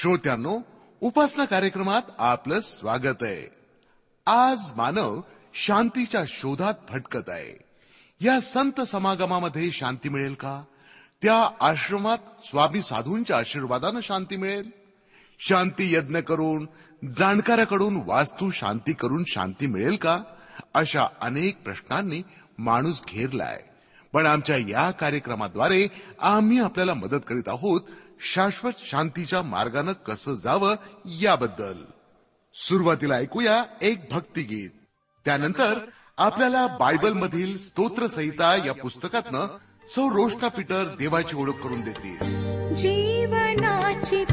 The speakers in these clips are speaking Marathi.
श्रोत्यांनो उपासना कार्यक्रमात आपलं स्वागत आहे. आज मानव शांतीच्या शोधात भटकत आहे. या संत समागमामध्ये शांती मिळेल का? त्या आश्रमात स्वामी साधूंच्या आशीर्वादानं शांती मिळेल? शांती यज्ञ करून जाणकाराकडून वास्तू शांती करून शांती मिळेल का? अशा अनेक प्रश्नांनी माणूस घेरलाय. पण आमच्या या कार्यक्रमाद्वारे आम्ही आपल्याला मदत करीत आहोत शाश्वत शांतीच्या मार्गानं कसं जावं याबद्दल. सुरुवातीला ऐकूया एक भक्तिगीत. त्यानंतर आपल्याला बायबलमधील स्तोत्रसहिता या पुस्तकातनं सौ रोष्टा पीटर देवाची ओळख करून देतील. जीवनाची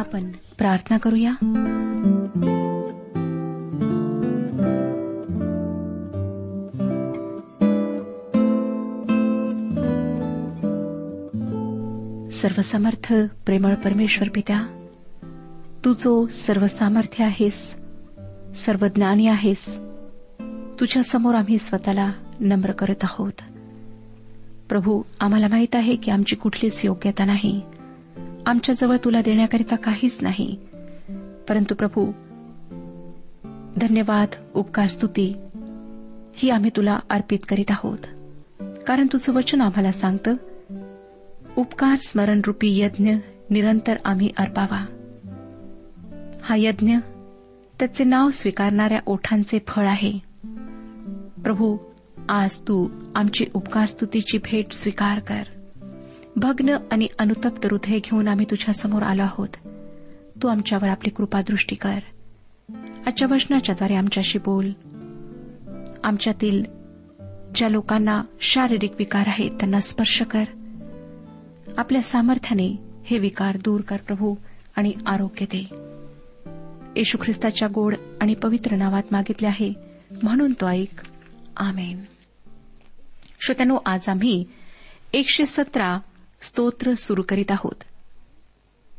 आपण प्रार्थना करूया. सर्वसमर्थ प्रेमळ परमेश्वर पित्या तू जो सर्व सामर्थ्य आहेस सर्व ज्ञानी आहेस तुझ्या समोर आम्ही स्वतःला नम्र करत आहोत. प्रभू आम्हाला माहीत आहे की आमची कुठलीच योग्यता नाही. आमच्याजवळ तुला देण्याकरिता काहीच नाही. परंतु प्रभू धन्यवाद उपकार स्तुती ही आम्ही तुला अर्पित करीत आहोत. कारण तुझं वचन आम्हाला सांगतं उपकार स्मरणरूपी यज्ञ निरंतर आम्ही अर्पावा. हा यज्ञ त्याचे नाव स्वीकारणाऱ्या ओठांचे फळ आहे. प्रभू आज तू आमची उपकार स्तुतीची भेट स्वीकार कर. भग्न आणि अनुतप्त हृदय घेऊन आम्ही तुझ्यासमोर आलो आहोत. तू आमच्यावर आपली कृपादृष्टी कर. आजच्या वचनाच्याद्वारे आमच्याशी बोल. आमच्यातील ज्या लोकांना शारीरिक विकार आहेत त्यांना स्पर्श कर. आपल्या सामर्थ्याने हे विकार दूर कर प्रभू आणि आरोग्य दे. येशू ख्रिस्ताच्या गोड आणि पवित्र नावात मागितले आहे म्हणून तो ऐक. आमेन. श्रोत्यानो आज आम्ही एकशे सतरा स्तोत्र सुरू करीत आहोत.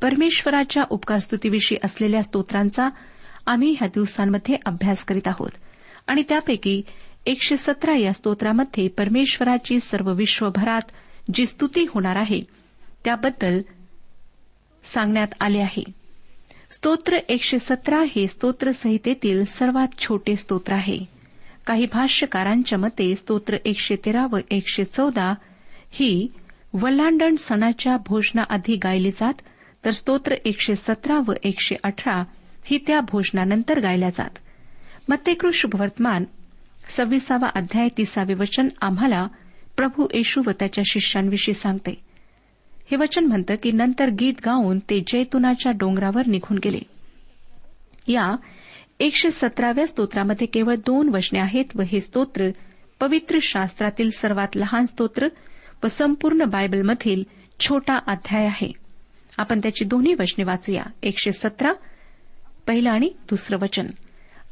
परमेश्वराच्या उपकारस्तुतीविषयी असलेल्या स्तोत्रांचा आम्ही ह्या दिवसांमध्ये अभ्यास करीत आहोत. आणि त्यापैकी एकशे सतरा या स्तोत्रामध्ये परमेश्वराची सर्व विश्वभरात जी स्तुती होणार आहे त्याबद्दल सांगण्यात आले आहे. स्तोत्र एकशे सतरा हे स्तोत्रसंहितेतील सर्वात छोटे स्तोत्र आहे. काही भाष्यकारांच्या मते स्तोत्र एकशे तेरा व एकशे चौदा ही वल्लांडण सणाच्या भोजनाआधी गायली जात तर स्तोत्र एकशे सतरा व एकशे अठरा ही त्या भोजनानंतर गायल्या जात. मत्तेकृ शुभवर्तमान सव्वीसावा अध्याय तिसावे वचन आम्हाला प्रभू येशू व त्याच्या शिष्यांविषयी सांगते. हे वचन म्हणतं की नंतर गीत गाऊन ते जैतुनाच्या डोंगरावर निघून गेले. या एकशे सतराव्या स्तोत्रामध्ये केवळ दोन वचने आहेत व हे स्तोत्र पवित्र शास्त्रातील सर्वात लहान स्तोत्र व संपूर्ण बायबलमधील छोटा अध्याय आहे. आपण त्याची दोन्ही वचने वाचूया. एकशे सतरा पहिलं आणि दुसरं वचन.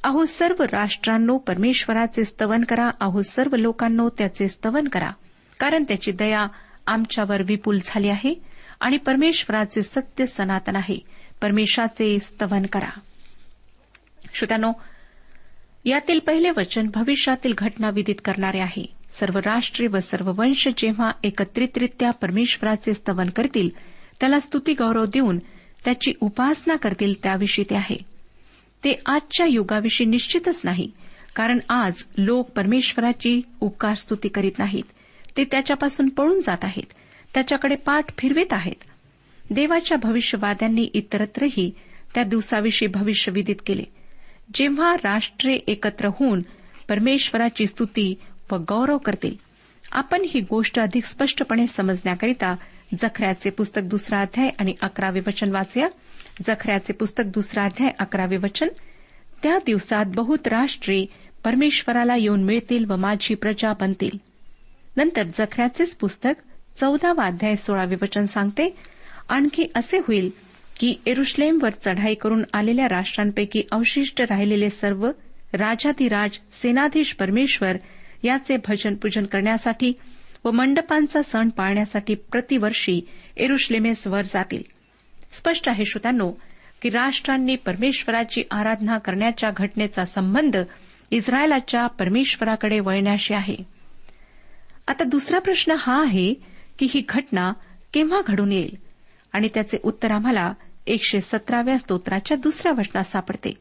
अहो सर्व राष्ट्रांनो परमेश्वराचे स्तवन करा. अहो सर्व लोकांनो त्याचे स्तवन करा. कारण त्याची दया आमच्यावर विपुल झाली आहे आणि परमेश्वराचे सत्य सनातन आहे. परमेश्वराचे स्तवन करा. श्रोत्यानो यातील पहिले वचन भविष्यातील घटना विदित करणारे आहे. सर्व राष्ट्रे व सर्व वंश जेव्हा एकत्रितरित्या परमेश्वराचे स्तवन करतील त्याला स्तुती गौरव देऊन त्याची उपासना करतील त्याविषयी ते आहे. ते आजच्या युगाविषयी निश्चितच नाही कारण आज लोक परमेश्वराची उपकार स्तुती करीत नाहीत. ते त्याच्यापासून पळून जात आहेत त्याच्याकडे पाठ फिरवित आहेत. देवाच्या भविष्यवाद्यांनी इतरत्रही त्या दिवसाविषयी भविष्यविदित केले. जेव्हा राष्ट्रे एकत्र होऊन परमेश्वराची स्तुती व गौरव करतील. आपण ही गोष्ट अधिक स्पष्टपणे समजण्याकरिता जखऱ्याचे पुस्तक दुसरा अध्याय आणि अकरावे वचन वाचूया. जखऱ्याचे पुस्तक दुसरा अध्याय अकरावे वचन. त्या दिवसात बहुत राष्ट्रे परमेश्वराला येऊन मिळतील व माझी प्रजा बनतील. नंतर जखऱ्याचेच पुस्तक चौदावा अध्याय सोळावे वचन सांगते. आणखी असे होईल की एरुश्लेमवर चढाई करून आलेल्या राष्ट्रांपैकी अवशिष्ट राहिलेले सर्व राजाधिराज सेनाधीश परमेश्वर याचे भजन पूजन करण्यासाठी व मंडपांचा सण पाळण्यासाठी प्रतिवर्षी एरुश्लेमेसवर जातील. स्पष्ट आहे श्रोत्यांनो की राष्ट्रांनी परमेश्वराची आराधना करण्याच्या घटनेचा संबंध इस्रायलाच्या परमेश्वराकडे वळण्याशी आहे. आता दुसरा प्रश्न हा आहे की ही घटना केव्हा घडून येईल? आणि त्याचे उत्तर आम्हाला एकशे सतराव्या स्तोत्राच्या दुसऱ्या वचनात सापडते.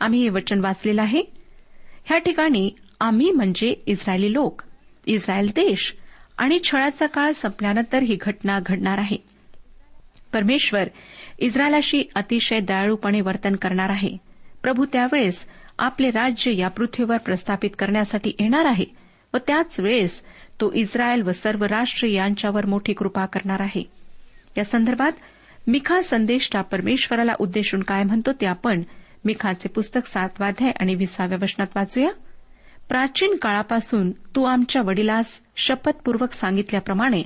आम्ही हे वचन वाचलेलं आहे. ह्या ठिकाणी आम्ही म्हणजे इस्रायली लोक इस्रायल देश आणि छळाचा काळ संपल्यानंतर ही घटना घडणार आहे. परमेश्वर इस्रायलाशी अतिशय दयाळूपणे वर्तन करणार आहे. प्रभू त्यावेळेस आपले राज्य या पृथ्वीवर प्रस्थापित करण्यासाठी येणार आहे व त्याच वेळेस तो इस्रायल व सर्व राष्ट्र यांच्यावर मोठी कृपा करणार आहे. या संदर्भात मिखा संदेष्टा परमेश्वराला उद्देशून काय म्हणतो ते आपण मिखाचे पुस्तक सातवाध्याय आणि विसाव्या वचनात वाचूया. प्राचीन काळापासून तू आमच्या वडिलास शपथपूर्वक सांगितल्याप्रमाणे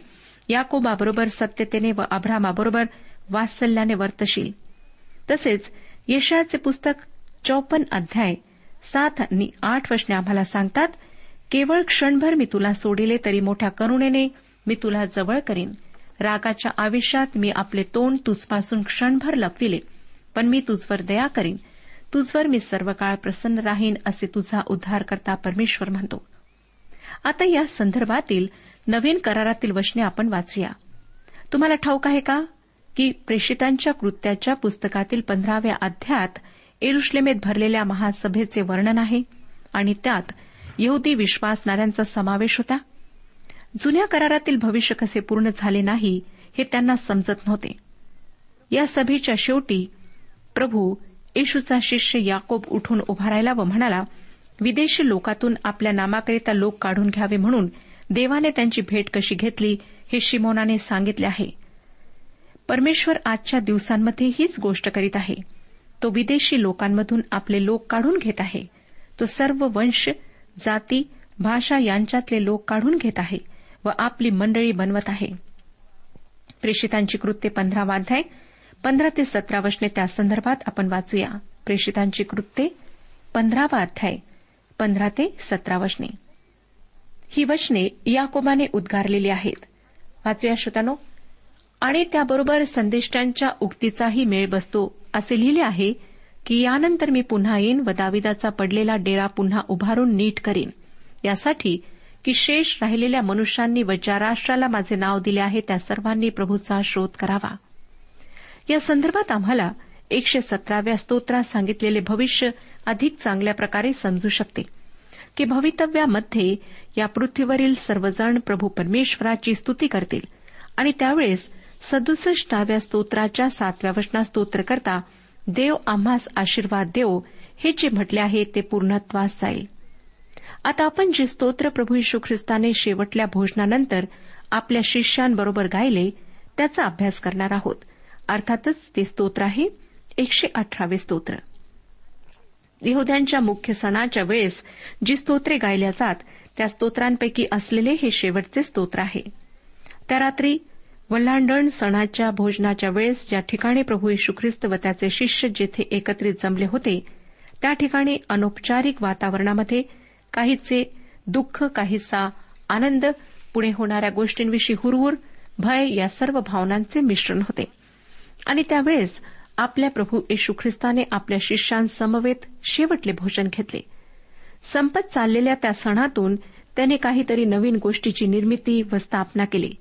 याकोबाबरोबर सत्यतेने व अभ्रामाबरोबर वात्सल्याने वर्तशील. तसेच यशाचे पुस्तक चौपन्न अध्याय सात आणि आठ वशने आम्हाला सांगतात केवळ क्षणभर मी तुला सोडिले तरी मोठ्या करुणेने मी तुला जवळ करीन. रागाच्या आयुष्यात मी आपले तोंड तुझपासून क्षणभर लपविले पण मी तुझवर दया करीन. तुझवर मी सर्व काळ प्रसन्न राहीन असे तुझा उद्धार करता परमेश्वर म्हणतो. आता या संदर्भातील नवीन करारातील वचने आपण वाचूया. तुम्हाला ठाऊक आहे का? की प्रेषितांच्या कृत्याच्या पुस्तकातील पंधराव्या अध्यात एरुश्लेमेत भरलेल्या महासभेचे वर्णन आहे आणि त्यात यहुदी विश्वासणाऱ्यांचा समावेश होता. जुन्या करारातील भविष्य कसे पूर्ण झाले नाही हे त्यांना समजत नव्हते. या सभेच्या शेवटी प्रभू येशूचा शिष्य याकोब उठून उभा राहिला व म्हणाला विदेशी लोकातून आपल्या नामाकरिता लोक काढून घ्यावे म्हणून देवाने त्यांची भेट कशी घेतली हे शिमोनाने सांगितले आहे. परमेश्वर आजच्या दिवसांमध्ये हीच गोष्ट करीत आहे. तो विदेशी लोकांमधून आपले लोक काढून घेत आहे. तो सर्व वंश जाती भाषा यांच्यातले लोक काढून घेत आहे व आपली मंडळी बनवत आहे. प्रेषितांची कृत्ये पंधरावा अध्याय. पंधरा ते सतरा वचने त्या संदर्भात आपण वाचूया. प्रेषितांची कृत्ये पंधरावा अध्याय पंधरा ते सतरा वचने ही वचने याकोबाने उद्गारलेली आहेत. वाचूया श्रोतानो. आणि त्याबरोबर संदेष्टांच्या उक्तीचाही मेळ बसतो असे लिहिले आहे की यानंतर मी पुन्हा येईन व दाविदाचा पडलेला डेरा पुन्हा उभारून नीट करीन. यासाठी की शेष राहिलेल्या मनुष्यांनी व ज्या राष्ट्राला माझे नाव दिले आहे त्या सर्वांनी प्रभूचा शोध करावा. या संदर्भात आम्हाला एकशे सतराव्या स्तोत्रात सांगितलेले भविष्य अधिक चांगल्या प्रकारे समजू शकते. की भवितव्यामध्ये या पृथ्वीवरील सर्वजण प्रभू परमेश्वराची स्तुती करतील आणि त्यावेळेस सदुसष्टाव्या स्तोत्राच्या सातव्या वचना स्तोत्र करता देव आम्हास आशीर्वाद देव हे जे म्हटले आहे ते पूर्णत्वास जाईल. आता आपण जे स्तोत्र प्रभू यशू ख्रिस्ताने शेवटल्या भोजनानंतर आपल्या शिष्यांबरोबर गायले त्याचा अभ्यास करणार आहोत. अर्थातच ते स्तोत्र आहे. एकशे अठरावे स्तोत्र. यहोद्यांच्या मुख्य सणाच्या वेळेस जी स्तोत्रे गायल्या जात त्या स्तोत्रांपैकी असलेले हे शेवटचे स्तोत्र आहे. त्या रात्री वल्हांडण सणाच्या भोजनाच्या वेळेस ज्या ठिकाणी प्रभू येशू ख्रिस्त व त्याचे शिष्य जेथे एकत्रित जमले होते त्या ठिकाणी अनौपचारिक वातावरणामध्ये काहीचे दुःख काहीसा आनंद पुढे होणाऱ्या गोष्टींविषयी हुरहुर भय या सर्व भावनांचे मिश्रण होते. आणि त्यावेळेस आपल्या प्रभू येशू ख्रिस्ताने आपल्या शिष्यांसमवेत शेवटले भोजन घेतले. संपत चाललेल्या त्या सणातून त्याने काहीतरी नवीन गोष्टीची निर्मिती व स्थापना केली.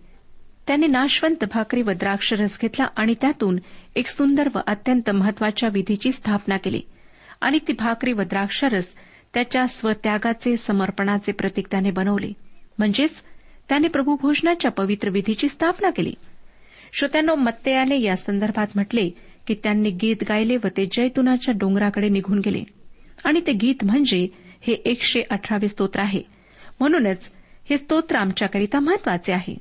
त्याने नाशवंत भाकरी व द्राक्षरस घेतला आणि त्यातून एक सुंदर व अत्यंत महत्त्वाच्या विधीची स्थापना केली. आणि ती भाकरी व द्राक्षरस त्याच्या स्वत्यागाचे समर्पणाचे प्रतीक त्याने बनवले. म्हणजेच त्याने प्रभू भोजनाच्या पवित्र विधीची स्थापना केली. श्रोत्यानो मत्तयाने या संदर्भात म्हटले की त्यांनी गीत गायले व ते जैतुनाच्या डोंगराकडे निघून गेले. आणि ते गीत म्हणजे हे एकशे अठरावे स्तोत्र आहे. म्हणूनच हे स्तोत्र आमच्याकरिता महत्त्वाचे आहे.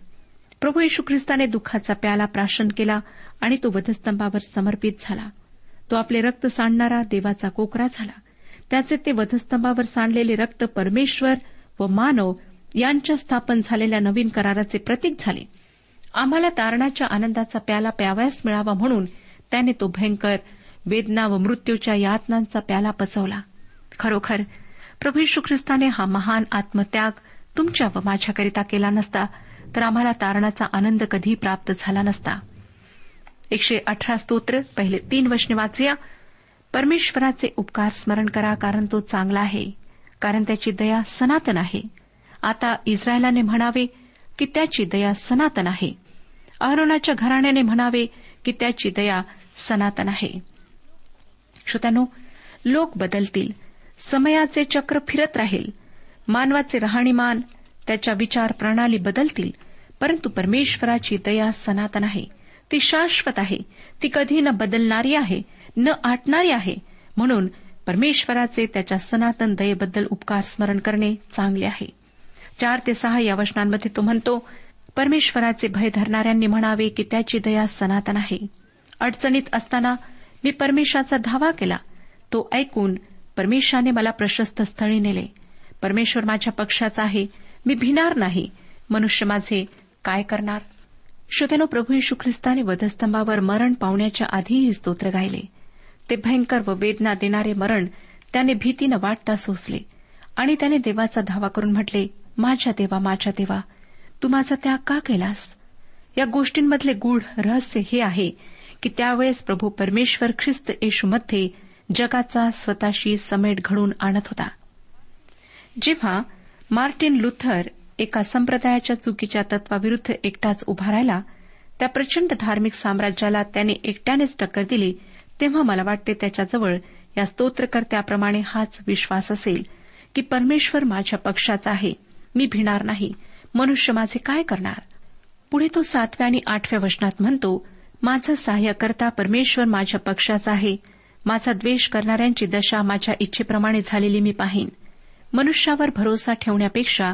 प्रभू येशू ख्रिस्ताने दुःखाचा प्याला प्राशन केला आणि तो वधस्तंभावर समर्पित झाला. तो आपले रक्त सांडणारा देवाचा कोकरा झाला. त्याचे ते वधस्तंभावर सांडलेले रक्त परमेश्वर व मानव यांच्या स्थापन झालेल्या नवीन कराराचे प्रतीक झाले. आम्हाला तारणाच्या आनंदाचा प्याला प्यावयास मिळावा म्हणून त्याने तो भयंकर वेदना व मृत्यूच्या यातनांचा प्याला पचवला. खरोखर प्रभू श्री ख्रिस्ताने हा महान आत्मत्याग तुमच्या व माझ्याकरिता केला नसता तर आम्हाला तारणाचा आनंद कधी प्राप्त झाला नसता. एकशे अठरा स्तोत्र पहिले तीन वचने वाचूया. परमेश्वराचे उपकार स्मरण करा कारण तो चांगला आहे कारण त्याची दया सनातन आहे. आता इस्रायलाने म्हणावे की त्याची दया सनातन आहे. अहरोनाच्या घराण्याने म्हणावे की त्याची दया सनातन आहे. श्रोत्यानो लोक बदलतील. समयाचे चक्र फिरत राहील. मानवाचे राहणीमान त्याच्या विचार प्रणाली बदलतील. परंतु परमेश्वराची दया सनातन आहे. ती शाश्वत आहे. ती कधी न बदलणारी आहे न आटणारी आहे. म्हणून परमेश्वराचे त्याच्या सनातन दयेबद्दल उपकार स्मरण करणे चांगले आहे. चार ते सहा या वचनांमध्ये तो म्हणतो परमेश्वराचे भय धरणाऱ्यांनी म्हणावे की त्याची दया सनातन आहे. अडचणीत असताना मी परमेश्वराचा धावा केला. तो ऐकून परमेश्वराने मला प्रशस्त स्थळी नेले. परमेश्वर माझ्या पक्षाचा आहे. मी भिणार नाही. मनुष्य माझे काय करणार? श्रोत्यानो प्रभू यशू ख्रिस्ताने वधस्तंभावर मरण पावण्याच्या आधीही स्तोत्र गायले. ते भयंकर व वेदना देणारे मरण त्याने भीतीनं वाटता सोसले. आणि त्याने देवाचा धावा करून म्हटले माझ्या देवा माझ्या देवा तू माझा त्याग का केलास? या गोष्टींमधले गूढ रहस्य हे आहे की त्यावेळेस प्रभू परमेश्वर ख्रिस्त येशूमध्ये जगाचा स्वतःशी समेट घडून आणत होता. जेव्हा मार्टिन लुथर एका संप्रदायाच्या चुकीच्या तत्वाविरुद्ध एकटाच उभा राहिला त्या प्रचंड धार्मिक साम्राज्याला त्याने एकट्यानेच टक्कर दिली तेव्हा मला वाटते त्याच्याजवळ या स्तोत्रकर्त्याप्रमाणे हाच विश्वास असेल की परमेश्वर माझ्या पक्षाचा आहे मी भिणार नाही. मनुष्य माझे काय करणार? पुढे तो सातव्या आणि आठव्या वचनात म्हणतो माझं सहाय्य करता परमेश्वर माझ्या पक्षाचा आहे. माझा द्वेष करणाऱ्यांची दशा माझ्या इच्छेप्रमाणे झालेली मी पाहीन. मनुष्यावर भरोसा ठेवण्यापेक्षा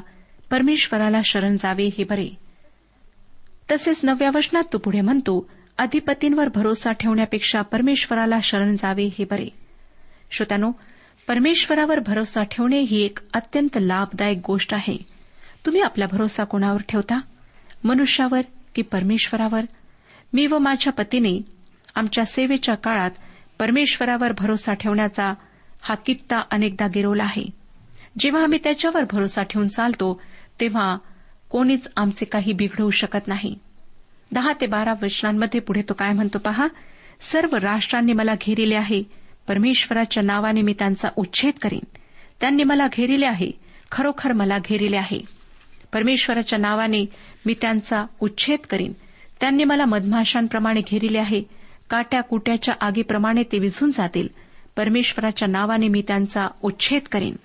परमेश्वराला शरण जावे हे बरे. तसेच नवव्या वचनात तो पुढे म्हणतो अधिपतींवर भरोसा ठेवण्यापेक्षा परमेश्वराला शरण जावे हे बरे. श्रोत्यानो परमेश्वरावर भरोसा ठेवणे ही एक अत्यंत लाभदायक गोष्ट आहे. तुम्ही आपला भरोसा कोणावर ठेवता? मनुष्यावर की परमेश्वरावर? मी व माझ्या पतीने आमच्या सेवेच्या काळात परमेश्वरावर भरोसा ठेवण्याचा हा कित्ता अनेकदा गिरवला आहे. जेव्हा आम्ही त्याच्यावर भरोसा ठेवून चालतो तेव्हा कोणीच आमचे काही बिघडवू शकत नाही. दहा ते बारा वचनांमध्ये पुढे तो काय म्हणतो पहा? सर्व राष्ट्रांनी मला घेरिले आहे. परमेश्वराच्या नावाने मी त्यांचा उच्छेद करीन. त्यांनी मला घेरिले आहे. खरोखर मला घेरिले आहे. परमेश्वराच्या नावाने मी त्यांचा उच्छेद करीन. त्यांनी मला मधमाशांप्रमाणे घेरिले आहे. काट्या कुट्याच्या आगीप्रमाणे ते विझून जातील. परमेश्वराच्या नावाने मी त्यांचा उच्छेद करीन.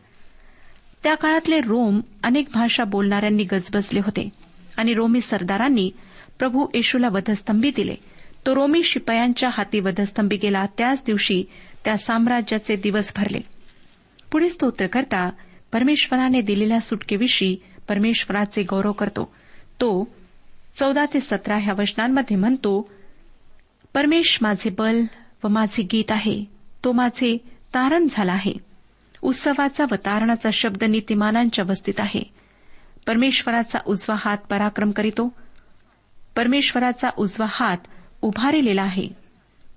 त्या काळातले रोम अनेक भाषा बोलणाऱ्यांनी गजबजले होते आणि रोमी सरदारांनी प्रभू येशूला वधस्तंभी दिले. तो रोमी शिपायांच्या हाती वधस्तंभी गेला. त्याच दिवशी त्या साम्राज्याचे दिवस भरले. पुढे स्तोत्रकर्ता परमेश्वराने दिलेल्या सुटकेविषयी परमेश्वराचे गौरव करतो. तो चौदा ते सतरा ह्या वचनांमध्ये म्हणतो परमेश माझे बल व माझे गीत आहे. तो माझे तारण झाला आहे. उत्सवाचा व तारणाचा शब्द नीतिमानांच्या वस्तीत आहे. परमेश्वराचा उजवा हात पराक्रम करीतो. परमेश्वराचा उजवा हात उभारलेला आहे.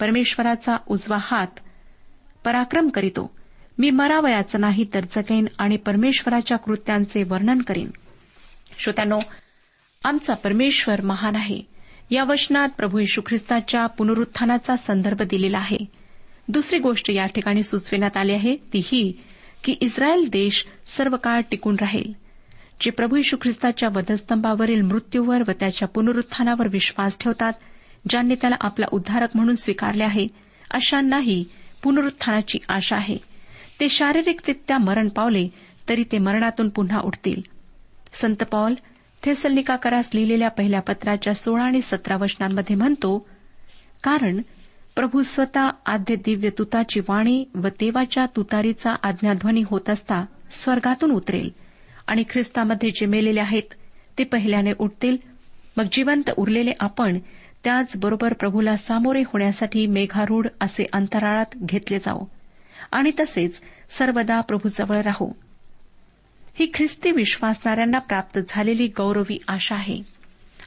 परमेश्वराचा उजवा हात पराक्रम करीतो. मी मरावयाचं नाही तर जगेन आणि परमेश्वराच्या कृत्यांचे वर्णन करीन. श्रोत्यानो आमचा परमेश्वर महान आहे. या वचनात प्रभू येशू ख्रिस्ताच्या पुनरुत्थानाचा संदर्भ दिलेला आहे. दुसरी गोष्ट या ठिकाणी सुचविण्यात आली आहे ती ही की इस्रायल देश सर्व काळ टिकून राहील. जे प्रभू येशू ख्रिस्ताच्या वधस्तंभावरील मृत्यूवर व त्याच्या पुनरुत्थानावर विश्वास ठेवतात ज्यांनी त्याला आपला उद्धारक म्हणून स्वीकारले आहे अशांनाही पुनरुत्थानाची आशा आहे. ते शारीरिकरित्या मरण पावले तरी ते मरणातून पुन्हा उठतील. संत पॉल थेसलनिकाकरास लिहिलेल्या पहिल्या पत्राच्या सोळा आणि सतरा वचनांमध्ये म्हणतो कारण प्रभू स्वतः आद्य दिव्य तुताची वाणी व देवाच्या तुतारीचा आज्ञाध्वनी होत असता स्वर्गातून उतरेल आणि ख्रिस्तामध्ये जे मेलेले आहेत ते पहिल्याने उठतील. मग जिवंत उरलेले आपण त्याचबरोबर प्रभूला सामोरे होण्यासाठी मेघारूढ असे अंतराळात घेतले जाऊ आणि तसेच सर्वदा प्रभूजवळ राहू. ही ख्रिस्ती विश्वासणाऱ्यांना प्राप्त झालेली गौरवी आशा आहे.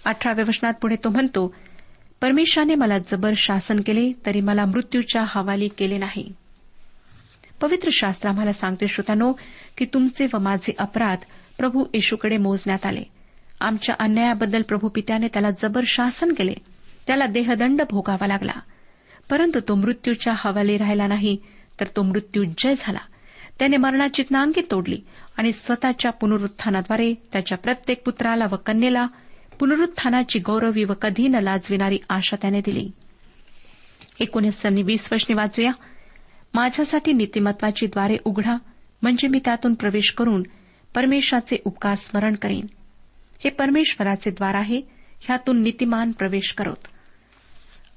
अठराव्या वचनात पुढे तो म्हणतो परमेशाने मला जबर शासन केले तरी मला मृत्यूच्या हवाली केले नाही. पवित्र शास्त्र आम्हाला सांगते श्रोत्यानो की तुमचे व माझे अपराध प्रभू येशूकडे मोजण्यात आले. आमच्या अन्यायाबद्दल प्रभू पित्याने त्याला जबर शासन केले. त्याला देहदंड भोगावा लागला. परंतु तो मृत्यूच्या हवाली राहिला नाही तर तो मृत्यू जय झाला. त्याने मरणाची नांगी तोडली. आणि स्वतःच्या पुनरुत्थानाद्वारे त्याच्या प्रत्येक पुत्राला व कन्येला पुनरुत्थानाची गौरवी व कधी न लाजविणारी आशा त्याने दिली. एकोणीस वीस वचने वाचूया. माझ्यासाठी नीतिमत्वाची द्वारे उघडा म्हणजे मी त्यातून प्रवेश करून परमेश्वराचे उपकार स्मरण करीन. हे परमेश्वराचे द्वार आहे ह्यातून नीतिमान प्रवेश करोत.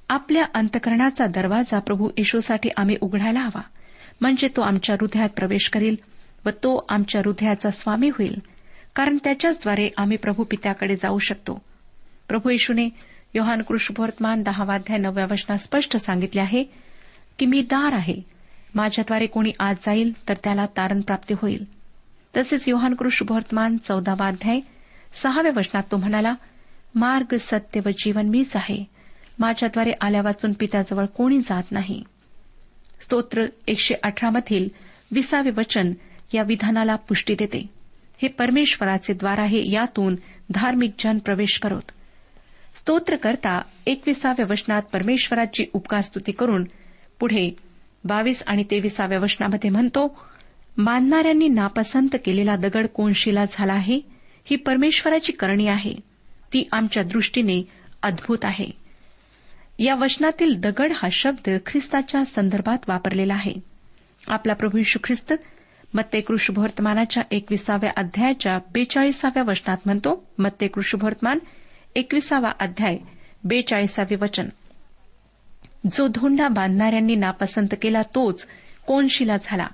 आपल्या अंतकरणाचा दरवाजा प्रभू येशूसाठी आम्ही उघडायला हवा म्हणजे तो आमच्या हृदयात प्रवेश करील व तो आमच्या हृदयाचा स्वामी होईल कारण त्याच्याचद्वारे आम्ही प्रभू पित्याकडे जाऊ शकतो. प्रभू येशूने योहान कृष्णवर्तमान दहावाध्याय नवव्या वचनात स्पष्ट सांगितले आहे की मी दार आहे माझ्याद्वारे कोणी आज जाईल तर त्याला तारण प्राप्ती होईल. तसेच योहान कृष्णवर्तमान चौदावाध्याय सहाव्या वचनात तो म्हणाला मार्ग सत्य व जीवन मीच आहे. माझ्याद्वारे आल्या वाचून पित्याजवळ कोणी जात नाही. स्तोत्र एकशे अठरामधील विसावे वचन या विधानाला पुष्टी देते. हे परमेश्वराचे द्वार आहे यातून धार्मिक जन प्रवेश करोत. स्तोत्रकर्ता एकविसाव्या वचनात परमेश्वराची उपकार स्तुती करून पुढे बावीस आणि तेविसाव्या वचनामध्ये म्हणतो मानणाऱ्यांनी नापसंत केलेला दगड कोणशिला झाला आहे? ही परमेश्वराची करणी आहे. ती आमच्या दृष्टीने अद्भुत आहे. या वचनातील दगड हा शब्द ख्रिस्ताच्या संदर्भात वापरलेला आहे. आपला प्रभू यशू ख्रिस्त मत्ते कृष्णभवर्तमानाच्या एकविसाव्या अध्यायाच्या बेचाळीसाव्या वचनात म्हणतो मत्ते कृष्णभवर्तमान एकविसावा अध्याय बेचाळीसावे वचन. जो धोंडा बांधणाऱ्यांनी नापसंत केला तोच कोणशिला झाला?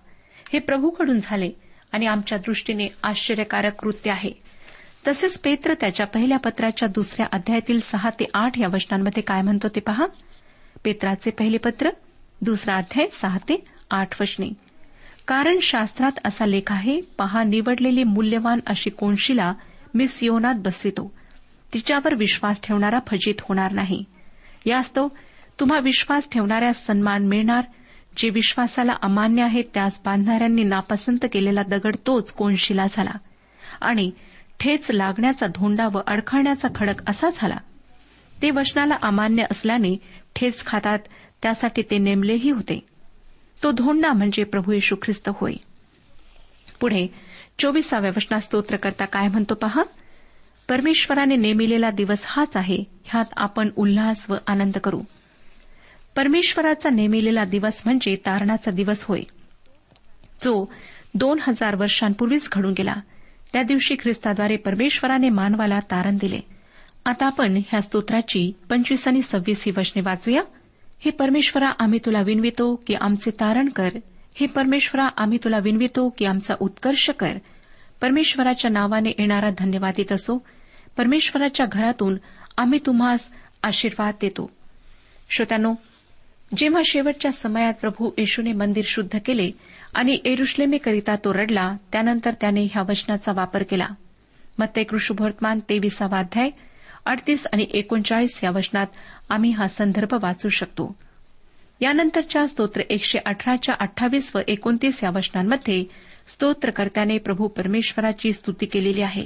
हे प्रभूकडून झाले आणि आमच्या दृष्टीने आश्चर्यकारक कृत्य आहे. तसेच पेत्र त्याच्या पहिल्या पत्राच्या दुसऱ्या अध्यायातील सहा ते आठ या वचनांमध्ये काय म्हणतो ते पहा? पेत्राचे पहिले पत्र दुसरा अध्याय सहा ते आठ वचने. कारण शास्त्रात असा लेख आहे पहा निवडलेली मूल्यवान अशी कोणशिला मी सियोनात बसवितो. तिच्यावर विश्वास ठेवणारा फजित होणार नाही. यास्तव तुम्हा विश्वास ठेवणाऱ्या सन्मान मिळणार जे विश्वासाला अमान्य आहे त्यास बांधणाऱ्यांनी नापसंत केलेला दगड तोच कोणशिला झाला. आणि ठेच लागण्याचा धोंडा व अडखळण्याचा खडक असा झाला. ते वचनाला अमान्य असल्याने ठेच खातात त्यासाठी ते नेमलेही होते. तो धोंडा म्हणजे प्रभू येशू ख्रिस्त होय. पुढे चोवीसाव्या वचनात स्तोत्रकर्ता काय म्हणतो पहा? परमेश्वराने नेमिलेला दिवस हाच आहे ह्यात आपण उल्हास व आनंद करू. परमेश्वराचा नेमिलेला दिवस म्हणजे तारणाचा दिवस होय. जो दोन हजार वर्षांपूर्वीच घडून गेला. त्या दिवशी ख्रिस्ताद्वारे परमेश्वराने मानवाला तारण दिले. आता आपण ह्या स्तोत्राची पंचवीस आणि सव्वीस ही वचने वाचूया. हे परमेश्वरा आम्ही तुला विनवितो की आमचे तारण कर. हे परमेश्वरा आम्ही तुला विनवितो की आमचा उत्कर्ष कर. परमेश्वराच्या नावाने येणारा धन्यवादित असो. परमेश्वराच्या घरातून आम्ही तुम्हास आशीर्वाद देतो. श्रोत्यानो जेव्हा शेवटच्या समयात प्रभू येशूने मंदिर शुद्ध केले आणि एरुश्लेमेकरिता तो रडला त्यानंतर त्याने ह्या वचनाचा वापर केला. मत्ते कृषुभवर्तमान तेविसावा अध्याय अडतीस आणि एकोणचाळीस या वचनात आम्ही हा संदर्भ वाचू शकतो. यानंतरच्या स्तोत्र एकशे अठराच्या अठ्ठावीस व एकोणतीस या वचनांमध्ये स्तोत्रकर्त्याने प्रभू परमेश्वराची स्तुती केलेली आहे.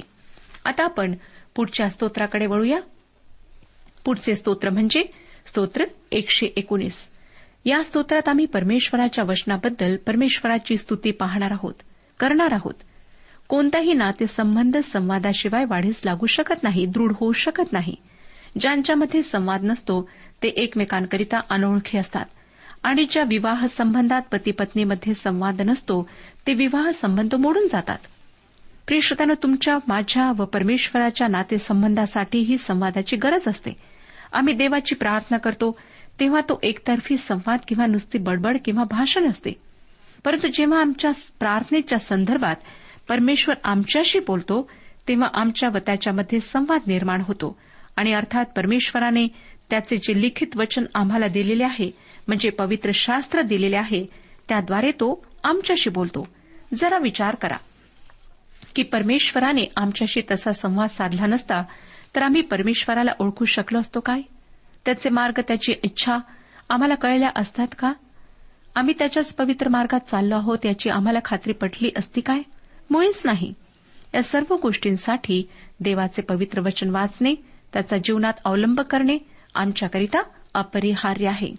आता आपण पुढच्या स्तोत्राकडे वळूया. पुढचे स्तोत्र म्हणजे स्तोत्र एकशे एकोणीस. या स्तोत्रात आम्ही परमेश्वराच्या वचनाबद्दल परमेश्वराची स्तुती पाहणार आहोत करणार आहोत. कोणताही नातेसंबंध संवादाशिवाय वाढीस लागू शकत नाही दृढ होऊ शकत नाही. ज्यांच्यामध्ये संवाद नसतो ते एकमेकांकरिता अनोळखी असतात. आणि ज्या विवाह संबंधात पती पत्नीमध्ये संवाद नसतो ते विवाह संबंध मोडून जातात. प्रियश्रोतानं तुमच्या माझ्या व परमेश्वराच्या नातेसंबंधासाठीही संवादाची गरज असते. आम्ही देवाची प्रार्थना करतो तेव्हा तो एकतर्फी संवाद किंवा नुसती बडबड किंवा भाषण असते. परंतु जेव्हा आमच्या प्रार्थनेच्या संदर्भात परमेश्वर आमच्याशी बोलतो तेव्हा आमच्या व त्याच्यामध्ये संवाद निर्माण होतो. आणि अर्थात परमेश्वराने त्याचे जे लिखित वचन आम्हाला दिलेले आहे म्हणजे पवित्र शास्त्र दिलेले आहे त्याद्वारे तो आमच्याशी बोलतो. जरा विचार करा. की परमेश्वराने आमच्याशी तसा संवाद साधला नसता तर आम्ही परमेश्वराला ओळखू शकलो असतो काय? त्याचे मार्ग त्याची इच्छा आम्हाला कळल्या असतात का? आम्ही त्याच्याच पवित्र मार्गात चाललो आहोत याची आम्हाला खात्री पटली असती काय? मुळीच नाही. या सर्व गोष्टींसाठी देवाचे पवित्र वचन वाचणे त्याचा जीवनात अवलंब करणे आमच्याकरिता अपरिहार्य आहे.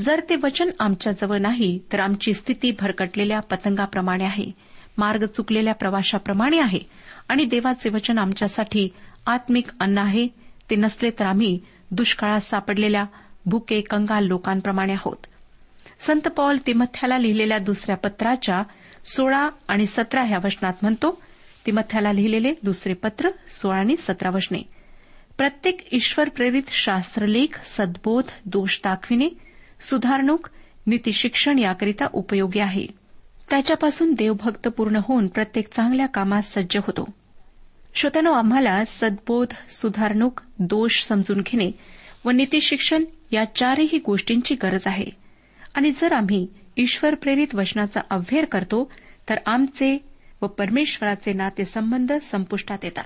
जर ते वचन आमच्याजवळ नाही तर आमची स्थिती भरकटलेल्या पतंगाप्रमाणे आहे मार्ग चुकलेल्या प्रवाशाप्रमाणे आहे आणि देवाचे वचन आमच्यासाठी आत्मिक अन्न आहे. ते नसले तर आम्ही दुष्काळात सापडलेल्या भुके कंगाल लोकांप्रमाणे आहोत. संत पॉल तिमथ्याला लिहिलेल्या दुसऱ्या पत्राच्या सोळा आणि सतरा ह्या वचनात म्हणतो. तिमथ्याला लिहिलेले दुसरे पत्र सोळा आणि सतरा वचने. प्रत्येक ईश्वर प्रेरित शास्त्रलेख सद्बोध दोष दाखविणे सुधारणूक नीतीशिक्षण याकरिता उपयोगी आहे. त्याच्यापासून देवभक्त पूर्ण होऊन प्रत्येक चांगल्या कामात सज्ज होतो. श्रोत्यानो आम्हाला सद्बोध सुधारणूक दोष समजून घेणे व नीतीशिक्षण या चारही गोष्टींची गरज आहे. आणि जर आम्ही ईश्वर प्रेरित वचनाचा अव्हेर करतो तर आमचे व परमेश्वराचे नातेसंबंध संपुष्टात येतात.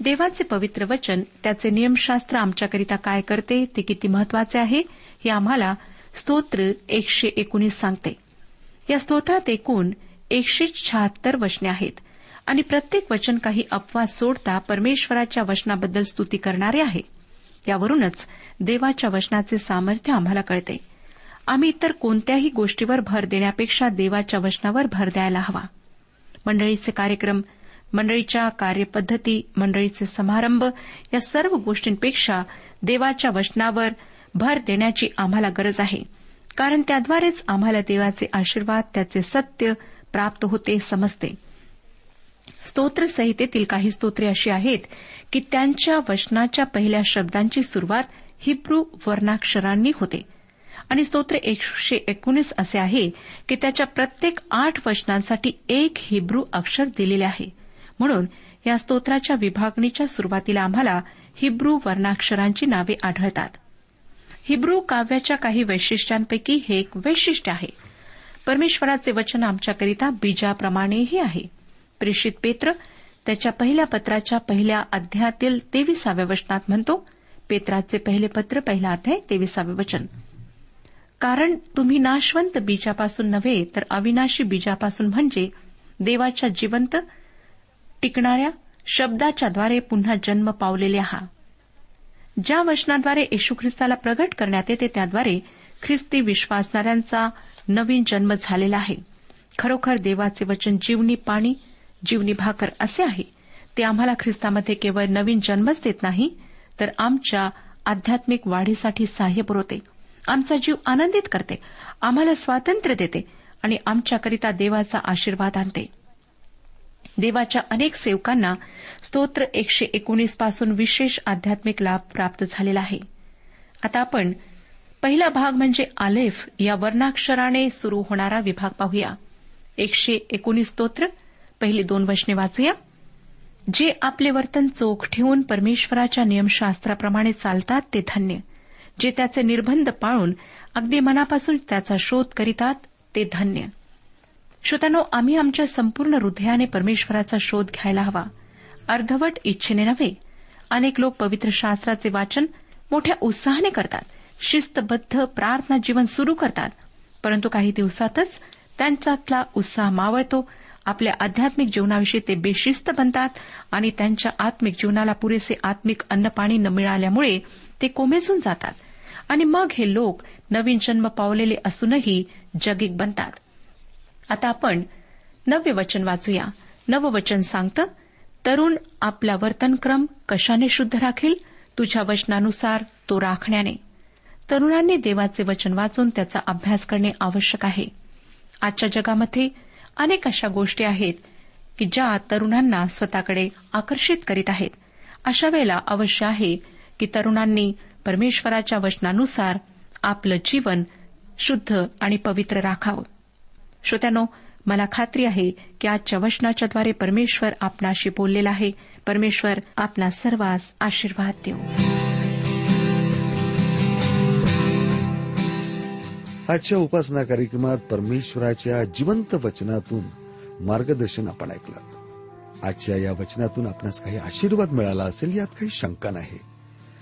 देवाचे पवित्र वचन त्याचे नियमशास्त्र आमच्याकरिता काय करते ते किती महत्त्वाचे आहे हे आम्हाला स्तोत्र एकशे एकोणीस सांगते. या स्तोत्रात एकूण एकशे शहात्तर वचने आहेत आणि प्रत्येक वचन काही अपवाद सोडता परमेश्वराच्या वचनाबद्दल स्तुती करणारे आहे. यावरूनच देवाच्या वचनाचे सामर्थ्य आम्हाला कळते. आम्ही इतर कोणत्याही गोष्टीवर भर देण्यापेक्षा देवाच्या वचनावर भर द्यायला हवा. मंडळीचे कार्यक्रम मंडळीच्या कार्यपद्धती मंडळीचे समारंभ या सर्व गोष्टींपेक्षा देवाच्या वचनावर भर देण्याची आम्हाला गरज आहे. कारण त्याद्वारेच आम्हाला देवाचे आशीर्वाद त्याचे सत्य प्राप्त होते समजते. स्तोत्रसंहितेतील काही स्तोत्रे अशी आहेत की त्यांच्या वचनाच्या पहिल्या शब्दांची सुरुवात हिब्रू वर्णाक्षरांनी होते. आणि स्तोत्र एकशे एकोणीस असे आहे की त्याच्या प्रत्येक आठ वचनांसाठी एक हिब्रू अक्षर दिलेले आहे. म्हणून या स्तोत्राच्या विभागणीच्या सुरुवातीला आम्हाला हिब्रू वर्णाक्षरांची नावे आढळतात. हिब्रू काव्याच्या काही वैशिष्ट्यांपैकी हे एक वैशिष्ट्य आहे. परमेश्वराचे वचन आमच्याकरिता बीजाप्रमाणेही आहे. प्रेषित पेत्र त्याच्या पहिल्या पत्राच्या पहिल्या अध्यायातील तेविसाव्या वचनात म्हणतो. पेत्राचे पहिले पत्र पहिला अध्याय तेविसावे वचन. कारण तुम्ही नाशवंत बीजापासून नव्हे तर अविनाशी बीजापासून म्हणजे देवाच्या जिवंत टिकणाऱ्या शब्दाच्याद्वारे पुन्हा जन्म पावलेले आहात ज्या वचनाद्वारे येशू ख्रिस्ताला प्रगट करण्यात येते त्याद्वारे ख्रिस्ती विश्वासणाऱ्यांचा नवीन जन्म झालेला आहे. खरोखर देवाचे वचन जीवनी पाणी जीवनी भाकर असे आहे. ते आम्हाला ख्रिस्तामध्ये केवळ नवीन जन्मच देत नाही तर आमच्या आध्यात्मिक वाढीसाठी सहाय्य पुरवते आमचा जीव आनंदित करते. आम्हाला स्वातंत्र्य देते आणि आमच्याकरिता देवाचा आशीर्वाद आणते. देवाच्या अनेक सेवकांना स्तोत्र एकशे एकोणीसपासून विशेष आध्यात्मिक लाभ प्राप्त झालेला आहे. आता आपण पहिला भाग म्हणजे आलेफ या वर्णाक्षराने सुरू होणारा विभाग पाहूया. एकशे एकोणीस स्तोत्र पहिली दोन वचने वाचूया. जे आपले वर्तन चोख ठेवून परमेश्वराच्या नियमशास्त्राप्रमाणे चालतात ते धन्य. जे त्याचे निर्बंध पाळून अगदी मनापासून त्याचा शोध करीतात ते धन्य. श्रोत्यानो आम्ही आमच्या संपूर्ण हृदयाने परमेश्वराचा शोध घ्यायला हवा. अर्धवट इच्छेने नव्हे अनेक लोक पवित्र शास्त्राचे वाचन मोठ्या उत्साहाने करतात शिस्तबद्ध प्रार्थना जीवन सुरू करतात परंतु काही दिवसातच त्यांच्यातला उत्साह मावळतो आपल्या आध्यात्मिक जीवनाविषयी ते बेशिस्त बनतात आणि त्यांच्या आत्मिक जीवनाला पुरेसे आत्मिक अन्नपाणी न मिळाल्यामुळे ते कोमेजून जातात. आणि मग हे लोक नवीन जन्म पावलेले असूनही जगिक बनतात. आता आपण नव्य वचन वाचूया. नववचन सांगतं तरुण आपला वर्तनक्रम कशाने शुद्ध राखेल? तुझ्या वचनानुसार तो राखण्याने. तरुणांनी देवाचे वचन वाचून त्याचा अभ्यास करणे आवश्यक आहे. आजच्या जगामध्ये अनेक अशा गोष्टी आहेत की ज्या तरुणांना स्वतःकडे आकर्षित करीत आहेत. अशा वेळेला अवश्य आहे की तरुणांनी परमेश्वराच्या वचनानुसार आपलं जीवन शुद्ध आणि पवित्र राखावं. श्रोत्यानो मला खात्री आहे की आजच्या वचनाच्याद्वारे परमेश्वर आपणाशी बोललेला आहे. परमेश्वर आपला सर्वांस आशीर्वाद देऊ. आजच्या उपासना कार्यक्रमात परमेश्वराच्या जिवंत वचनातून मार्गदर्शन आपण ऐकलं. आजच्या या वचनातून आपणास काही आशीर्वाद मिळाला असेल यात काही शंका नाही.